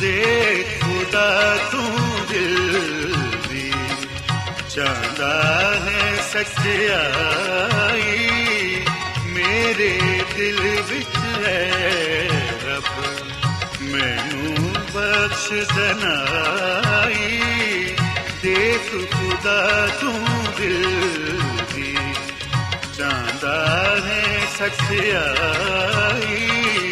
ਦੇ ਖੁਦਾ ਤੂੰ ਦਿਲ ਦੀ ਚਾਹਦਾ ਹੈ ਸੱਚਾਈ ਮੇਰੇ ਦਿਲ ਵਿੱਚ ਹੈ ਰੱਬ। ਮੈਨੂੰ ਬਖਸ਼ ਦਨਾਈ। ਦੇਖ ਖੁਦਾ ਤੂੰ ਦਿਲ ਦੀ ਚਾਹਦਾ ਹੈ ਸੱਚਾਈ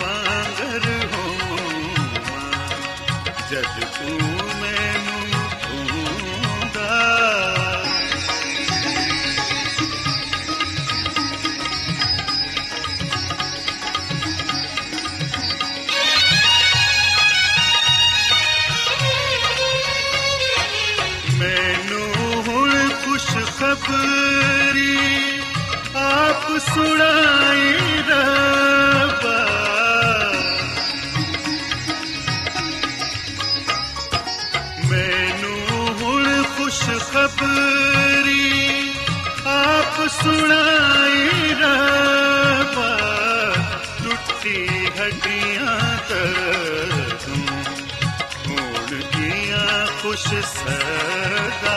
ਬਰਫ ਹੋਵਾਂ ਜਦ ਤੂੰ ਮੈਨੂੰ ਛੂੰਗਾ ਮੈਨੂੰ ਹੁਣ ਖੁਸ਼ ਖਬਰੀ ਆਪ ਸੁਣਾਈ ਰੱਬਾ ਗੀਆਂ ਖੁਸ਼ ਸਦਾ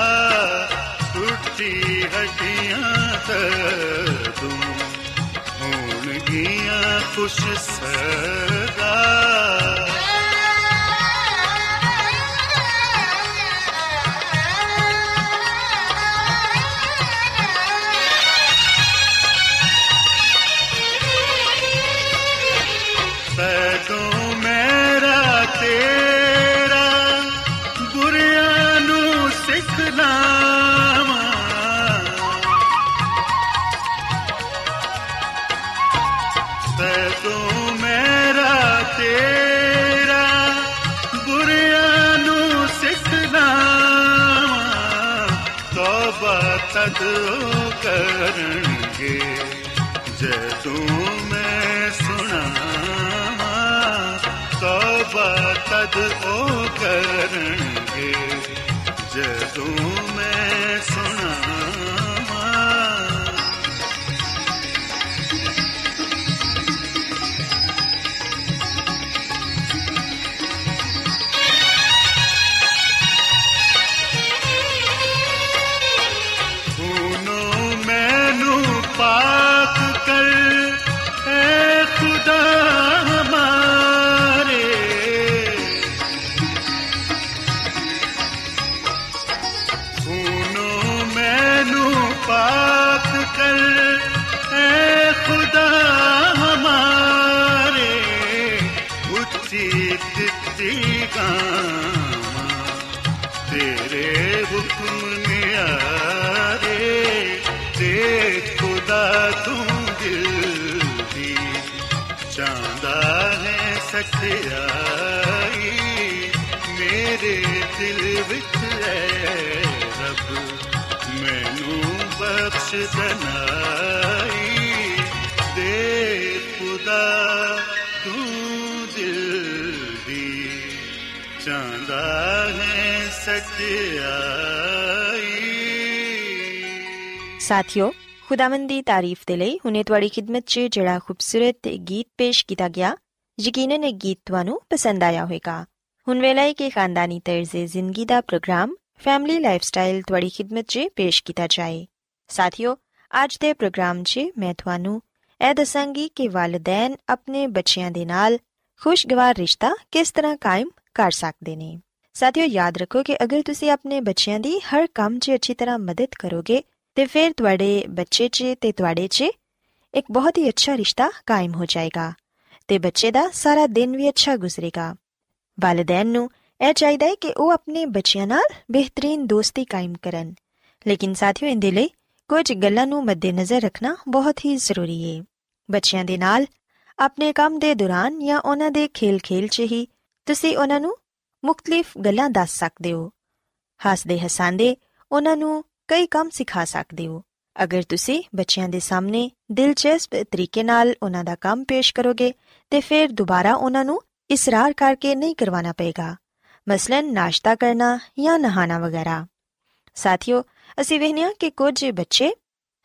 ਟੁੱਟੀ ਹੱਡੀਆਂ ਤੂੰ ਹੋਣ ਗੀਆਂ ਖੁਸ਼ ਸਦਾ ਉਹ ਕਰਨਗੇ ਜਦੋਂ ਹੈ ਸਖਿਆਈ ਮੇਰੇ ਦਿਲ ਵਿੱਚ ਹੈ ਰੱਬ ਮੈਨੂੰ ਬਖਸ਼ ਦਨਾਈ ਦੇ ਖੁਦਾ ਤੂੰ ਦਿਲ ਦੀ ਚਾਹੁੰਦਾ ਹੈ ਸਚਾਈ ਸਾਥਿਓ ਖੁਦਾਵੰਦ ਦੀ ਤਾਰੀਫ ਦੇ ਲਈ ਹੁਨੇ ਤੁਹਾਡੀ ਖਿਦਮਤ 'ਚ ਜਿਹੜਾ ਖੂਬਸੂਰਤ ਗੀਤ ਪੇਸ਼ ਕੀਤਾ ਗਿਆ ਯਕੀਨਨ ਇਹ ਗੀਤ ਤੁਹਾਨੂੰ ਪਸੰਦ ਆਇਆ ਹੋਵੇਗਾ ਹੁਣ ਵੇਲੇ ਹੈ ਕਿ ਖਾਨਦਾਨੀ ਤਰਜ਼ੇ ਜ਼ਿੰਦਗੀ ਦਾ ਪ੍ਰੋਗਰਾਮ ਫੈਮਿਲੀ ਲਾਈਫਸਟਾਈਲ ਤੁਹਾਡੀ ਖਿਦਮਤ 'ਚ ਪੇਸ਼ ਕੀਤਾ ਜਾਏ ਸਾਥਿਓ ਅੱਜ ਦੇ ਪ੍ਰੋਗਰਾਮ 'ਚ ਮੈਂ ਤੁਹਾਨੂੰ ਇਹ ਦੱਸਾਂਗੀ ਕਿ ਵਾਲਿਦੈਨ ਆਪਣੇ ਬੱਚਿਆਂ ਦੇ ਨਾਲ ਖੁਸ਼ਗਵਾਰ ਰਿਸ਼ਤਾ ਕਿਸ ਤਰ੍ਹਾਂ ਕਾਇਮ ਕਰ ਸਕਦੇ ਨੇ ਸਾਥਿਓ ਯਾਦ ਰੱਖੋ ਕਿ ਅਗਰ ਤੁਸੀਂ ਆਪਣੇ ਬੱਚਿਆਂ ਦੀ ਹਰ ਕੰਮ 'ਚ ਅੱਛੀ ਤਰ੍ਹਾਂ ਮਦਦ ਕਰੋਗੇ ਤੇ ਫਿਰ ਤੁਹਾਡੇ ਬੱਚੇ 'ਚ ਤੇ ਤੁਹਾਡੇ 'ਚ ਇੱਕ ਬਹੁਤ ਹੀ ਅੱਛਾ ਰਿਸ਼ਤਾ ਕਾਇਮ ਹੋ ਜਾਏਗਾ ਤੇ ਬੱਚੇ ਦਾ ਸਾਰਾ ਦਿਨ ਵੀ ਅੱਛਾ ਗੁਜ਼ਰੇਗਾ ਵਾਲਿਦੈਨ ਨੂੰ ਇਹ ਚਾਹੀਦਾ ਹੈ ਕਿ ਉਹ ਆਪਣੇ ਬੱਚਿਆਂ ਨਾਲ ਬਿਹਤਰੀਨ ਦੋਸਤੀ ਕਾਇਮ ਕਰਨ ਲੇਕਿਨ ਸਾਥੀਓ ਇਹਦੇ ਲਈ ਕੁਝ ਗੱਲਾਂ ਨੂੰ ਮੱਦੇਨਜ਼ਰ ਰੱਖਣਾ ਬਹੁਤ ਹੀ ਜ਼ਰੂਰੀ ਹੈ ਬੱਚਿਆਂ ਦੇ ਨਾਲ ਆਪਣੇ ਕੰਮ ਦੇ ਦੌਰਾਨ ਜਾਂ ਉਹਨਾਂ ਦੇ ਖੇਲ-ਖੇਲ 'ਚ ਹੀ ਤੁਸੀਂ ਉਹਨਾਂ ਨੂੰ ਮੁxtਲਿਫ ਗੱਲਾਂ ਦੱਸ ਸਕਦੇ ਹੋ ਹੱਸਦੇ ਹਸਾਂਦੇ ਉਹਨਾਂ ਨੂੰ ਕਈ ਕੰਮ ਸਿਖਾ ਸਕਦੇ ਹੋ ਅਗਰ ਤੁਸੀਂ ਬੱਚਿਆਂ ਦੇ ਸਾਹਮਣੇ ਦਿਲਚਸਪ ਤਰੀਕੇ ਨਾਲ ਉਹਨਾਂ ਦਾ ਕੰਮ ਪੇਸ਼ ਕਰੋਗੇ, ਤੇ ਫਿਰ ਦੁਬਾਰਾ ਉਹਨਾਂ ਨੂੰ ਇਸਰਾਰ ਕਰਕੇ ਨਹੀਂ ਕਰਵਾਉਣਾ ਪਏਗਾ। ਮਸਲਨ ਨਾਸ਼ਤਾ ਕਰਨਾ ਜਾਂ ਨਹਾਣਾ ਵਗੈਰਾ। ਸਾਥੀਓ, ਅਸੀਂ ਵੇਖਿਆ ਕਿ ਕੁਝ ਬੱਚੇ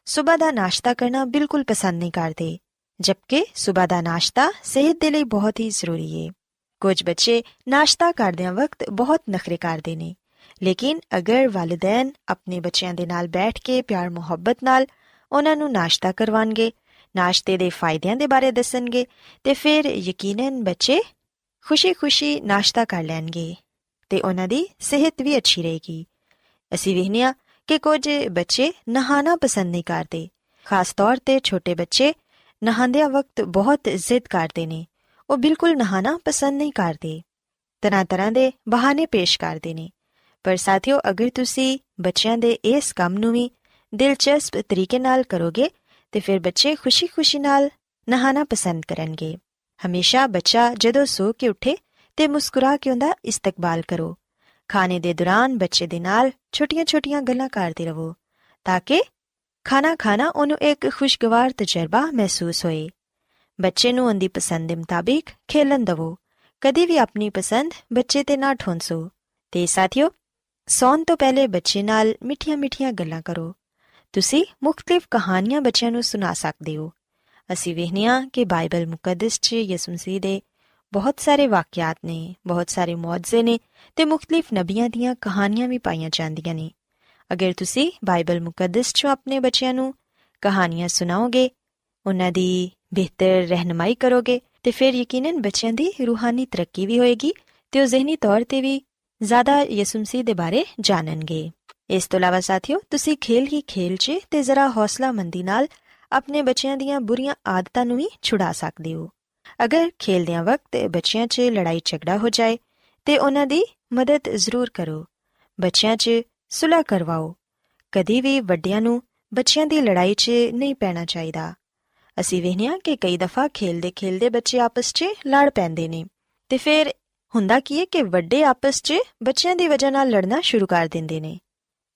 ਸਵੇਰ ਦਾ ਨਾਸ਼ਤਾ ਕਰਨਾ ਬਿਲਕੁਲ ਪਸੰਦ ਨਹੀਂ ਕਰਦੇ, ਜਦਕਿ ਸਵੇਰ ਦਾ ਨਾਸ਼ਤਾ ਸਿਹਤ ਦੇ ਲਈ ਬਹੁਤ ਹੀ ਜ਼ਰੂਰੀ ਹੈ ਕੁਝ ਬੱਚੇ ਨਾਸ਼ਤਾ ਕਰਦਿਆਂ ਵਕਤ ਬਹੁਤ ਨਖਰੇ ਕਰਦੇ ਨੇ। ਲੇਕਿਨ ਅਗਰ ਵਾਲਿਦੈਨ ਆਪਣੇ ਬੱਚਿਆਂ ਦੇ ਨਾਲ ਬੈਠ ਕੇ ਪਿਆਰ, ਮੁਹੱਬਤ ਨਾਲ ਉਹਨਾਂ ਨੂੰ ਨਾਸ਼ਤਾ ਕਰਵਾਣਗੇ ਨਾਸ਼ਤੇ ਦੇ ਫਾਇਦਿਆਂ ਦੇ ਬਾਰੇ ਦੱਸਣਗੇ ਤੇ ਫਿਰ ਯਕੀਨਨ ਬੱਚੇ ਖੁਸ਼ੀ-ਖੁਸ਼ੀ ਨਾਸ਼ਤਾ ਕਰ ਲੈਣਗੇ ਤੇ ਉਹਨਾਂ ਦੀ ਸਿਹਤ ਵੀ ਅੱਛੀ ਰਹੇਗੀ। ਅਸੀਂ ਵੇਖਿਆ ਕਿ ਕੁਝ ਬੱਚੇ ਨਹਾਣਾ ਪਸੰਦ ਨਹੀਂ ਕਰਦੇ। ਖਾਸ ਤੌਰ ਤੇ ਛੋਟੇ ਬੱਚੇ ਨਹਾਉਂਦਿਆਂ ਵਕਤ ਬਹੁਤ ਜ਼ਿੱਦ ਕਰਦੇ ਨੇ। ਉਹ ਬਿਲਕੁਲ ਨਹਾਣਾ ਪਸੰਦ ਨਹੀਂ ਕਰਦੇ। ਤਰ੍ਹਾਂ-ਤਰ੍ਹਾਂ ਦੇ ਬਹਾਨੇ ਪੇਸ਼ ਕਰਦੇ ਨੇ। ਪਰ ਸਾਥੀਓ, ਅਗਰ ਤੁਸੀਂ ਬੱਚਿਆਂ ਦੇ ਇਸ ਕੰਮ ਨੂੰ ਵੀ ਦਿਲਚਸਪ ਤਰੀਕੇ ਨਾਲ ਕਰੋਗੇ, ਤੇ ਫਿਰ ਬੱਚੇ ਖੁਸ਼ੀ-ਖੁਸ਼ੀ ਨਾਲ ਨਹਾਣਾ ਪਸੰਦ ਕਰਨਗੇ। ਹਮੇਸ਼ਾ ਬੱਚਾ ਜਦੋਂ ਸੋ ਕੇ ਉੱਠੇ ਤੇ ਮੁਸਕਰਾ ਕੇ ਉਹਦਾ ਇਸਤਕਬਾਲ ਕਰੋ। ਖਾਣੇ ਦੇ ਦੌਰਾਨ ਬੱਚੇ ਦੇ ਨਾਲ ਛੋਟੀਆਂ-ਛੋਟੀਆਂ ਗੱਲਾਂ ਕਰਦੇ ਰਹੋ, ਤਾਂ ਕਿ ਖਾਣਾ ਖਾਣਾ ਉਹਨੂੰ ਇੱਕ ਖੁਸ਼ਗਵਾਰ ਤਜਰਬਾ ਮਹਿਸੂਸ ਹੋਏ। ਬੱਚੇ ਨੂੰ ਉਹਦੀ ਪਸੰਦ ਦੇ ਮੁਤਾਬਿਕ ਖੇਲਣ ਦਿਵੋ। ਕਦੀ ਵੀ ਆਪਣੀ ਪਸੰਦ ਬੱਚੇ ਤੇ ਨਾ ਠੋਂਸੋ। ਤੇ ਸਾਥੀਓ ਸੌਣ ਤੋਂ ਪਹਿਲੇ ਬੱਚੇ ਨਾਲ ਮਿੱਠੀਆਂ-ਮਿੱਠੀਆਂ ਗੱਲਾਂ ਕਰੋ। ਤੁਸੀਂ ਮੁxtਲਿਫ ਕਹਾਣੀਆਂ ਬੱਚਿਆਂ ਨੂੰ ਸੁਣਾ ਸਕਦੇ ਹੋ। ਅਸੀਂ ਵੇਖਿਆ ਕਿ ਬਾਈਬਲ ਮੁਕੱਦਸ 'ਚ ਯਿਸੂ ਮਸੀਹ ਦੇ ਬਹੁਤ ਸਾਰੇ ਵਾਕਿਆਤ ਨੇ, ਬਹੁਤ ਸਾਰੇ ਮੌਜਜ਼ੇ ਨੇ ਤੇ ਮੁxtਲਿਫ ਨਬੀਆਂ ਦੀਆਂ ਕਹਾਣੀਆਂ ਵੀ ਪਾਈਆਂ ਜਾਂਦੀਆਂ ਨੇ। ਅਗਰ ਤੁਸੀਂ ਬਾਈਬਲ ਮੁਕੱਦਸ 'ਚੋਂ ਆਪਣੇ ਬੱਚਿਆਂ ਨੂੰ ਕਹਾਣੀਆਂ ਸੁਣਾਓਗੇ, ਉਹਨਾਂ ਦੀ ਬਿਹਤਰ ਰਹਿਨਮਾਈ ਕਰੋਗੇ ਤੇ ਫਿਰ ਯਕੀਨਨ ਬੱਚਿਆਂ ਦੀ ਰੂਹਾਨੀ ਤਰੱਕੀ ਵੀ ਹੋਏਗੀ ਤੇ ਉਹ ਜ਼ਿਹਨੀ ਤੌਰ ਤੇ ਵੀ ਜ਼ਿਆਦਾ ਯਿਸੂ ਮਸੀਹ ਦੇ ਬਾਰੇ ਜਾਣਨਗੇ ਇਸ ਤੋਂ ਇਲਾਵਾ ਸਾਥੀਓ ਤੁਸੀਂ ਖੇਲ ਹੀ ਖੇਲ 'ਚ ਤੇ ਜ਼ਰਾ ਹੌਸਲਾਮੰਦੀ ਨਾਲ ਆਪਣੇ ਬੱਚਿਆਂ ਦੀਆਂ ਬੁਰੀਆਂ ਆਦਤਾਂ ਨੂੰ ਵੀ ਛੁਡਾ ਸਕਦੇ ਹੋ ਅਗਰ ਖੇਲਦਿਆਂ ਵਕਤ ਬੱਚਿਆਂ 'ਚ ਲੜਾਈ ਝਗੜਾ ਹੋ ਜਾਏ ਤੇ ਉਹਨਾਂ ਦੀ ਮਦਦ ਜ਼ਰੂਰ ਕਰੋ ਬੱਚਿਆਂ 'ਚ ਸੁਲਹ ਕਰਵਾਓ ਕਦੀ ਵੀ ਵੱਡਿਆਂ ਨੂੰ ਬੱਚਿਆਂ ਦੀ ਲੜਾਈ 'ਚ ਨਹੀਂ ਪੈਣਾ ਚਾਹੀਦਾ ਅਸੀਂ ਵੇਖਿਆ ਕਿ ਕਈ ਦਫਾ ਖੇਲਦੇ ਖੇਲਦੇ ਬੱਚੇ ਆਪਸ 'ਚ ਲੜ ਪੈਂਦੇ ਨੇ ਤੇ ਫਿਰ ਹੁੰਦਾ ਕੀ ਹੈ ਕਿ ਵੱਡੇ ਆਪਸ 'ਚ ਬੱਚਿਆਂ ਦੀ ਵਜ੍ਹਾ ਨਾਲ ਲੜਨਾ ਸ਼ੁਰੂ ਕਰ ਦਿੰਦੇ ਨੇ।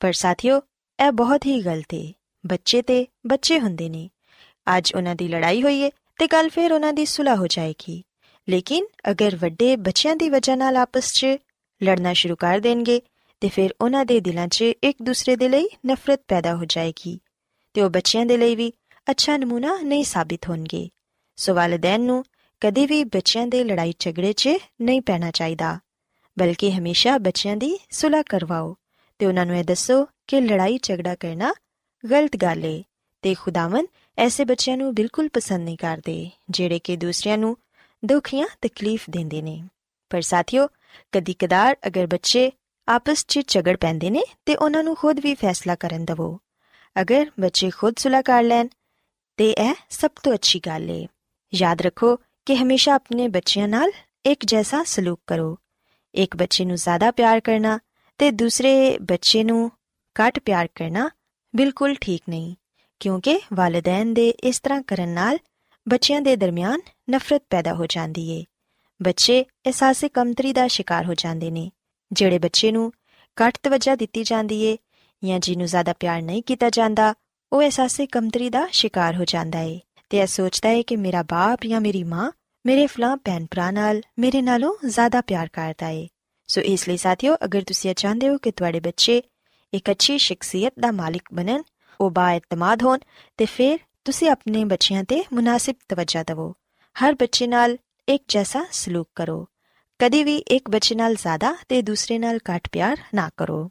ਪਰ ਸਾਥੀਓ, ਇਹ ਬਹੁਤ ਹੀ ਗਲਤ ਹੈ ਬੱਚੇ ਤੇ ਬੱਚੇ ਹੁੰਦੇ ਨੇ। ਅੱਜ ਉਹਨਾਂ ਦੀ ਲੜਾਈ ਹੋਈ ਹੈ ਤੇ ਕੱਲ ਫਿਰ ਉਹਨਾਂ ਦੀ ਸੁਲਹ ਹੋ ਜਾਏਗੀ। ਲੇਕਿਨ ਅਗਰ ਵੱਡੇ ਬੱਚਿਆਂ ਦੀ ਵਜ੍ਹਾ ਨਾਲ ਆਪਸ 'ਚ ਲੜਨਾ ਸ਼ੁਰੂ ਕਰ ਦੇਣਗੇ, ਤੇ ਫਿਰ ਉਹਨਾਂ ਦੇ ਦਿਲਾਂ 'ਚ ਇੱਕ ਦੂਸਰੇ ਦੇ ਲਈ ਨਫ਼ਰਤ ਪੈਦਾ ਹੋ ਜਾਏਗੀ। ਤੇ ਉਹ ਬੱਚਿਆਂ ਦੇ ਲਈ ਵੀ ਅੱਛਾ ਨਮੂਨਾ ਨਹੀਂ ਸਾਬਿਤ ਹੋਣਗੇ। ਸੋ ਵਾਲਿਦੈਨ ਨੂੰ ਕਦੇ ਵੀ ਬੱਚਿਆਂ ਦੇ ਲੜਾਈ ਝਗੜੇ 'ਚ ਨਹੀਂ ਪੈਣਾ ਚਾਹੀਦਾ। ਬਲਕਿ ਹਮੇਸ਼ਾ ਬੱਚਿਆਂ ਦੀ ਸੁਲਹ ਕਰਵਾਓ ਤੇ ਉਹਨਾਂ ਨੂੰ ਇਹ ਦੱਸੋ ਕਿ ਲੜਾਈ ਝਗੜਾ ਕਰਨਾ ਗਲਤ ਗੱਲ ਏ ਤੇ ਖੁਦਾਵੰ ਐਸੇ ਬੱਚਿਆਂ ਨੂੰ ਬਿਲਕੁਲ ਪਸੰਦ ਨਹੀਂ ਕਰਦੇ, ਜਿਹੜੇ ਕਿ ਦੂਸਰਿਆਂ ਨੂੰ ਦੁੱਖ ਜਾਂ ਤਕਲੀਫ ਦਿੰਦੇ ਨੇ। ਪਰ ਸਾਥੀਓ ਕਦੀ ਕਦਾਰ ਅਗਰ ਬੱਚੇ ਆਪਸ 'ਚ ਝਗੜ ਪੈਂਦੇ ਨੇ ਤੇ ਉਹਨਾਂ ਨੂੰ ਖੁਦ ਵੀ ਫੈਸਲਾ ਕਰਨ ਦਿਵੋ। ਅਗਰ ਬੱਚੇ ਖੁਦ ਸੁਲਹ ਕਰ ਲੈਣ, ਤੇ ਇਹ ਸਭ ਤੋਂ ਅੱਛੀ ਗੱਲ ਏ। ਯਾਦ ਰੱਖੋ ਕਿ ਹਮੇਸ਼ਾ ਆਪਣੇ ਬੱਚਿਆਂ ਨਾਲ ਇੱਕ ਜੈਸਾ ਸਲੂਕ ਕਰੋ। ਇੱਕ ਬੱਚੇ ਨੂੰ ਜ਼ਿਆਦਾ ਪਿਆਰ ਕਰਨਾ ਤੇ ਦੂਸਰੇ ਬੱਚੇ ਨੂੰ ਘੱਟ ਪਿਆਰ ਕਰਨਾ ਬਿਲਕੁਲ ਠੀਕ ਨਹੀਂ, ਕਿਉਂਕਿ ਵਾਲਿਦੈਨ ਦੇ ਇਸ ਤਰ੍ਹਾਂ ਕਰਨ ਨਾਲ ਬੱਚਿਆਂ ਦੇ ਦਰਮਿਆਨ ਨਫ਼ਰਤ ਪੈਦਾ ਹੋ ਜਾਂਦੀ ਏ। ਬੱਚੇ ਅਹਿਸਾਸੇ ਕਮਤਰੀ ਦਾ ਸ਼ਿਕਾਰ ਹੋ ਜਾਂਦੇ ਨੇ, ਜਿਹੜੇ ਬੱਚੇ ਨੂੰ ਘੱਟ ਤਵੱਜਾ ਦਿੱਤੀ ਜਾਂਦੀ ਏ ਜਾਂ ਜਿਹਨੂੰ ਜ਼ਿਆਦਾ ਪਿਆਰ ਨਹੀਂ ਕੀਤਾ ਜਾਂਦਾ, ਉਹ ਅਹਿਸਾਸੇ ਕਮਤਰੀ ਦਾ ਸ਼ਿਕਾਰ ਹੋ ਜਾਂਦਾ ਏ। ਤੇ ਇਹ ਸੋਚਦਾ ਏ ਕਿ ਮੇਰਾ ਬਾਪ ਜਾਂ ਮੇਰੀ ਮਾਂ ਮੇਰੇ ਫਲਾਂ ਭੈਣ ਭਰਾ ਨਾਲ, ਮੇਰੇ ਨਾਲੋਂ ਜ਼ਿਆਦਾ ਪਿਆਰ ਕਰਦਾ ਏ। ਸੋ ਇਸ ਲਈ ਸਾਥੀਓ, ਅਗਰ ਤੁਸੀਂ ਚਾਹੁੰਦੇ ਹੋ ਕਿ ਤੁਹਾਡੇ ਬੱਚੇ ਇੱਕ ਅੱਛੀ ਸ਼ਖਸੀਅਤ ਦਾ ਮਾਲਿਕ ਬਣਨ, ਉਹ ਬਾਇਤਮਾਦ ਹੋਣ, ਤੇ ਫਿਰ ਤੁਸੀਂ ਆਪਣੇ ਬੱਚਿਆਂ ਤੇ ਮੁਨਾਸਿਬ ਤਵੱਜਾ ਦਿਵੋ। ਹਰ ਬੱਚੇ ਨਾਲ ਇੱਕ ਜੈਸਾ ਸਲੂਕ ਕਰੋ। ਕਦੀ ਵੀ ਇੱਕ ਬੱਚੇ ਨਾਲ ਜ਼ਿਆਦਾ ਤੇ ਦੂਸਰੇ ਨਾਲ ਘੱਟ ਪਿਆਰ ਨਾ ਕਰੋ।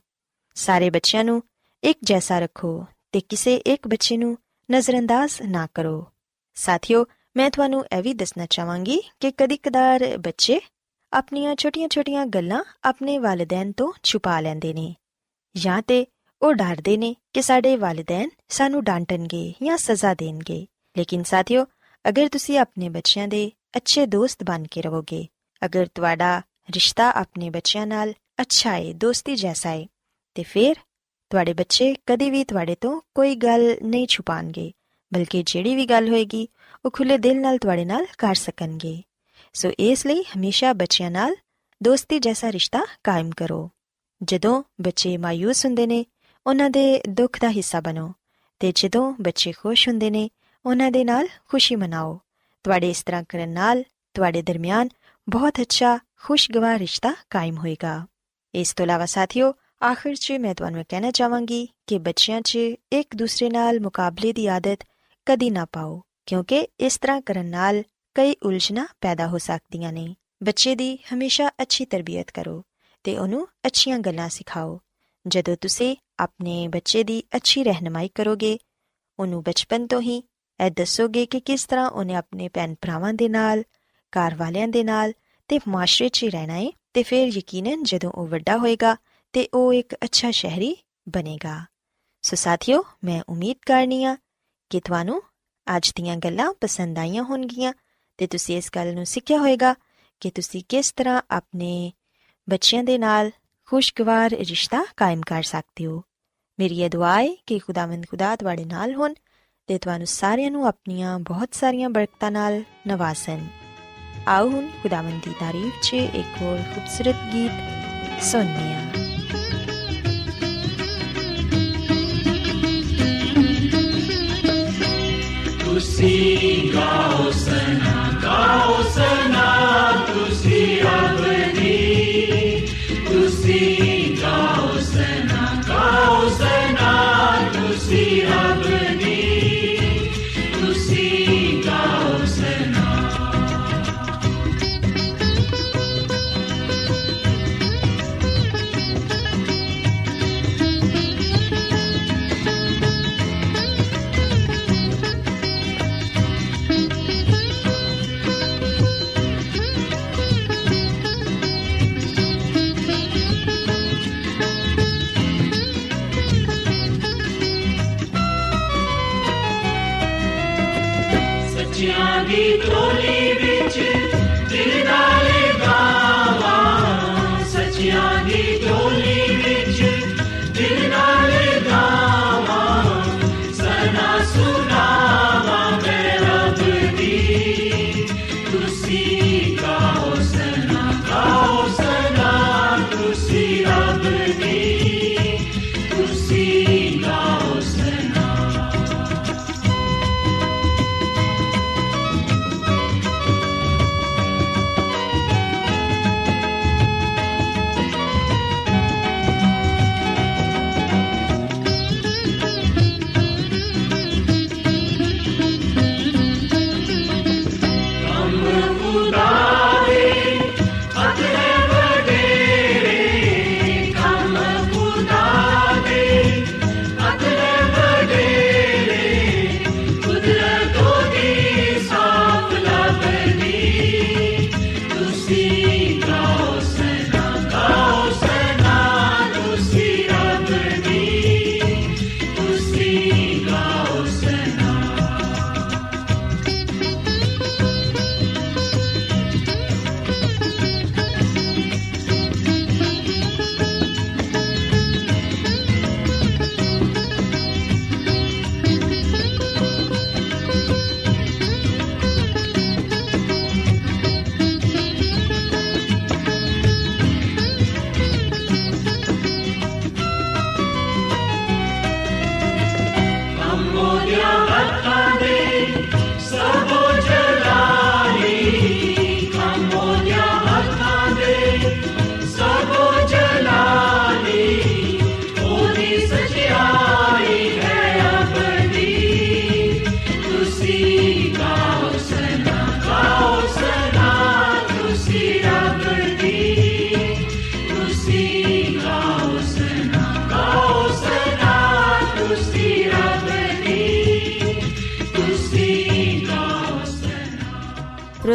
ਸਾਰੇ ਬੱਚਿਆਂ ਨੂੰ ਇੱਕ ਜੈਸਾ ਰੱਖੋ ਤੇ ਕਿਸੇ ਇੱਕ ਬੱਚੇ ਨੂੰ ਨਜ਼ਰਅੰਦਾਜ਼ ਨਾ ਕਰੋ। ਸਾਥੀਓ ਮੈਂ ਤੁਹਾਨੂੰ ਇਹ ਵੀ ਦੱਸਣਾ ਚਾਹਾਂਗੀ ਕਿ ਕਦੀ-ਕਦਾਰ ਬੱਚੇ ਆਪਣੀਆਂ ਛੋਟੀਆਂ-ਛੋਟੀਆਂ ਗੱਲਾਂ ਆਪਣੇ ਵਾਲਿਦੈਨ ਤੋਂ ਛੁਪਾ ਲੈਂਦੇ ਨੇ ਜਾਂ ਤੇ ਉਹ ਡਰਦੇ ਨੇ ਕਿ ਸਾਡੇ ਵਾਲਿਦੈਨ ਸਾਨੂੰ ਡਾਂਟਣਗੇ ਜਾਂ ਸਜ਼ਾ ਦੇਣਗੇ ਲੇਕਿਨ ਸਾਥੀਓ ਅਗਰ ਤੁਸੀਂ ਆਪਣੇ ਬੱਚਿਆਂ ਦੇ ਅੱਛੇ ਦੋਸਤ ਬਣ ਕੇ ਰਹੋਗੇ ਅਗਰ ਤੁਹਾਡਾ ਰਿਸ਼ਤਾ ਆਪਣੇ ਬੱਚਿਆਂ ਨਾਲ ਅੱਛਾ ਹੈ ਦੋਸਤੀ ਜੈਸਾ ਹੈ ਤੇ ਫਿਰ ਤੁਹਾਡੇ ਬੱਚੇ ਕਦੀ ਵੀ ਤੁਹਾਡੇ ਤੋਂ ਕੋਈ ਗੱਲ ਨਹੀਂ ਛੁਪਾਣਗੇ ਬਲਕਿ ਜਿਹੜੀ ਵੀ ਗੱਲ ਹੋਏਗੀ ਉਹ ਖੁੱਲੇ ਦਿਲ ਨਾਲ ਤੁਹਾਡੇ ਨਾਲ ਕਰ ਸਕਣਗੇ। ਸੋ ਇਸ ਲਈ ਹਮੇਸ਼ਾ ਬੱਚਿਆਂ ਨਾਲ ਦੋਸਤੀ ਜੈਸਾ ਰਿਸ਼ਤਾ ਕਾਇਮ ਕਰੋ। ਜਦੋਂ ਬੱਚੇ ਮਾਇੂਸ ਹੁੰਦੇ ਨੇ, ਉਹਨਾਂ ਦੇ ਦੁੱਖ ਦਾ ਹਿੱਸਾ ਬਣੋ ਤੇ ਜਦੋਂ ਬੱਚੇ ਖੁਸ਼ ਹੁੰਦੇ ਨੇ, ਉਹਨਾਂ ਦੇ ਨਾਲ ਖੁਸ਼ੀ ਮਨਾਓ। ਤੁਹਾਡੇ ਇਸ ਤਰ੍ਹਾਂ ਕਰਨ ਨਾਲ ਤੁਹਾਡੇ ਦਰਮਿਆਨ ਬਹੁਤ ਅੱਛਾ, ਖੁਸ਼ਗਵਾਰ ਰਿਸ਼ਤਾ ਕਾਇਮ ਹੋਏਗਾ। ਇਸ ਤੋਂ ਇਲਾਵਾ ਸਾਥੀਓ, ਆਖਿਰ 'ਚ ਮੈਂ ਤੁਹਾਨੂੰ ਕਹਿਣਾ ਚਾਹਾਂਗੀ ਕਿ ਬੱਚਿਆਂ 'ਚ ਇੱਕ ਦੂਸਰੇ ਨਾਲ ਮੁਕਾਬਲੇ ਦੀ ਆਦਤ ਕਦੀ ਨਾ ਪਾਓ। ਕਿਉਂਕਿ ਇਸ ਤਰ੍ਹਾਂ ਕਰਨ ਨਾਲ ਕਈ ਉਲਝਣਾਂ ਪੈਦਾ ਹੋ ਸਕਦੀਆਂ ਨੇ। ਬੱਚੇ ਦੀ ਹਮੇਸ਼ਾ ਅੱਛੀ ਤਰਬੀਅਤ ਕਰੋ ਤੇ ਉਹਨੂੰ ਅੱਛੀਆਂ ਗੱਲਾਂ ਸਿਖਾਓ। ਜਦੋਂ ਤੁਸੀਂ ਆਪਣੇ ਬੱਚੇ ਦੀ ਅੱਛੀ ਰਹਿਨਮਾਈ ਕਰੋਗੇ, ਉਹਨੂੰ ਬਚਪਨ ਤੋਂ ਹੀ ਇਹ ਦੱਸੋਗੇ ਕਿ ਕਿਸ ਤਰ੍ਹਾਂ ਉਹਨੇ ਆਪਣੇ ਭੈਣ ਭਰਾਵਾਂ ਦੇ ਨਾਲ, ਘਰ ਵਾਲਿਆਂ ਦੇ ਨਾਲ ਤੇ ਮਾਸ਼ਰੇ 'ਚ ਰਹਿਣਾ ਹੈ ਤੇ ਫਿਰ ਯਕੀਨਨ ਜਦੋਂ ਉਹ ਵੱਡਾ ਹੋਏਗਾ ਤੇ ਉਹ ਇੱਕ ਅੱਛਾ ਸ਼ਹਿਰੀ ਬਣੇਗਾ। ਸੋ ਸਾਥੀਓ, ਮੈਂ ਉਮੀਦ ਕਰਨੀ ਆ ਕਿ ਤੁਹਾਨੂੰ ਅੱਜ ਦੀਆਂ ਗੱਲਾਂ ਪਸੰਦ ਆਈਆਂ ਹੋਣਗੀਆਂ ਤੇ ਤੁਸੀਂ ਇਸ ਗੱਲ ਨੂੰ ਸਿੱਖਿਆ ਹੋਵੇਗਾ ਕਿ ਤੁਸੀਂ ਕਿਸ ਤਰ੍ਹਾਂ ਆਪਣੇ ਬੱਚਿਆਂ ਦੇ ਨਾਲ ਖੁਸ਼ਗਵਾਰ ਰਿਸ਼ਤਾ ਕਾਇਮ ਕਰ ਸਕਦੇ ਹੋ। ਮੇਰੀ ਇਹ ਦੁਆ ਹੈ ਕਿ ਖੁਦਾਵੰਦ ਖੁਦਾ ਤੁਹਾਡੇ ਨਾਲ ਹੋਣ ਤੇ ਤੁਹਾਨੂੰ ਸਾਰਿਆਂ ਨੂੰ ਆਪਣੀਆਂ ਬਹੁਤ ਸਾਰੀਆਂ ਬਰਕਤਾਂ ਨਾਲ ਨਵਾਜ਼ਣ। ਆਓ ਹੁਣ ਖੁਦਾਵੰਦ ਦੀ ਤਾਰੀਫ 'ਚ ਇੱਕ ਹੋਰ ਖੂਬਸੂਰਤ ਗੀਤ ਸੁਣੀਏ ਤੁਸੀਂ ਗਾਓ ਸਨਾ ਗਾਓ ਸਨਾ ਤੁਸੀਂ ਅਬਦੀ ਤੁਸੀਂ ਗਾਓ ਸਨਾ ਗਾਓ ਸਨਾ ਤੁਸੀਂ ਅਬਦੀ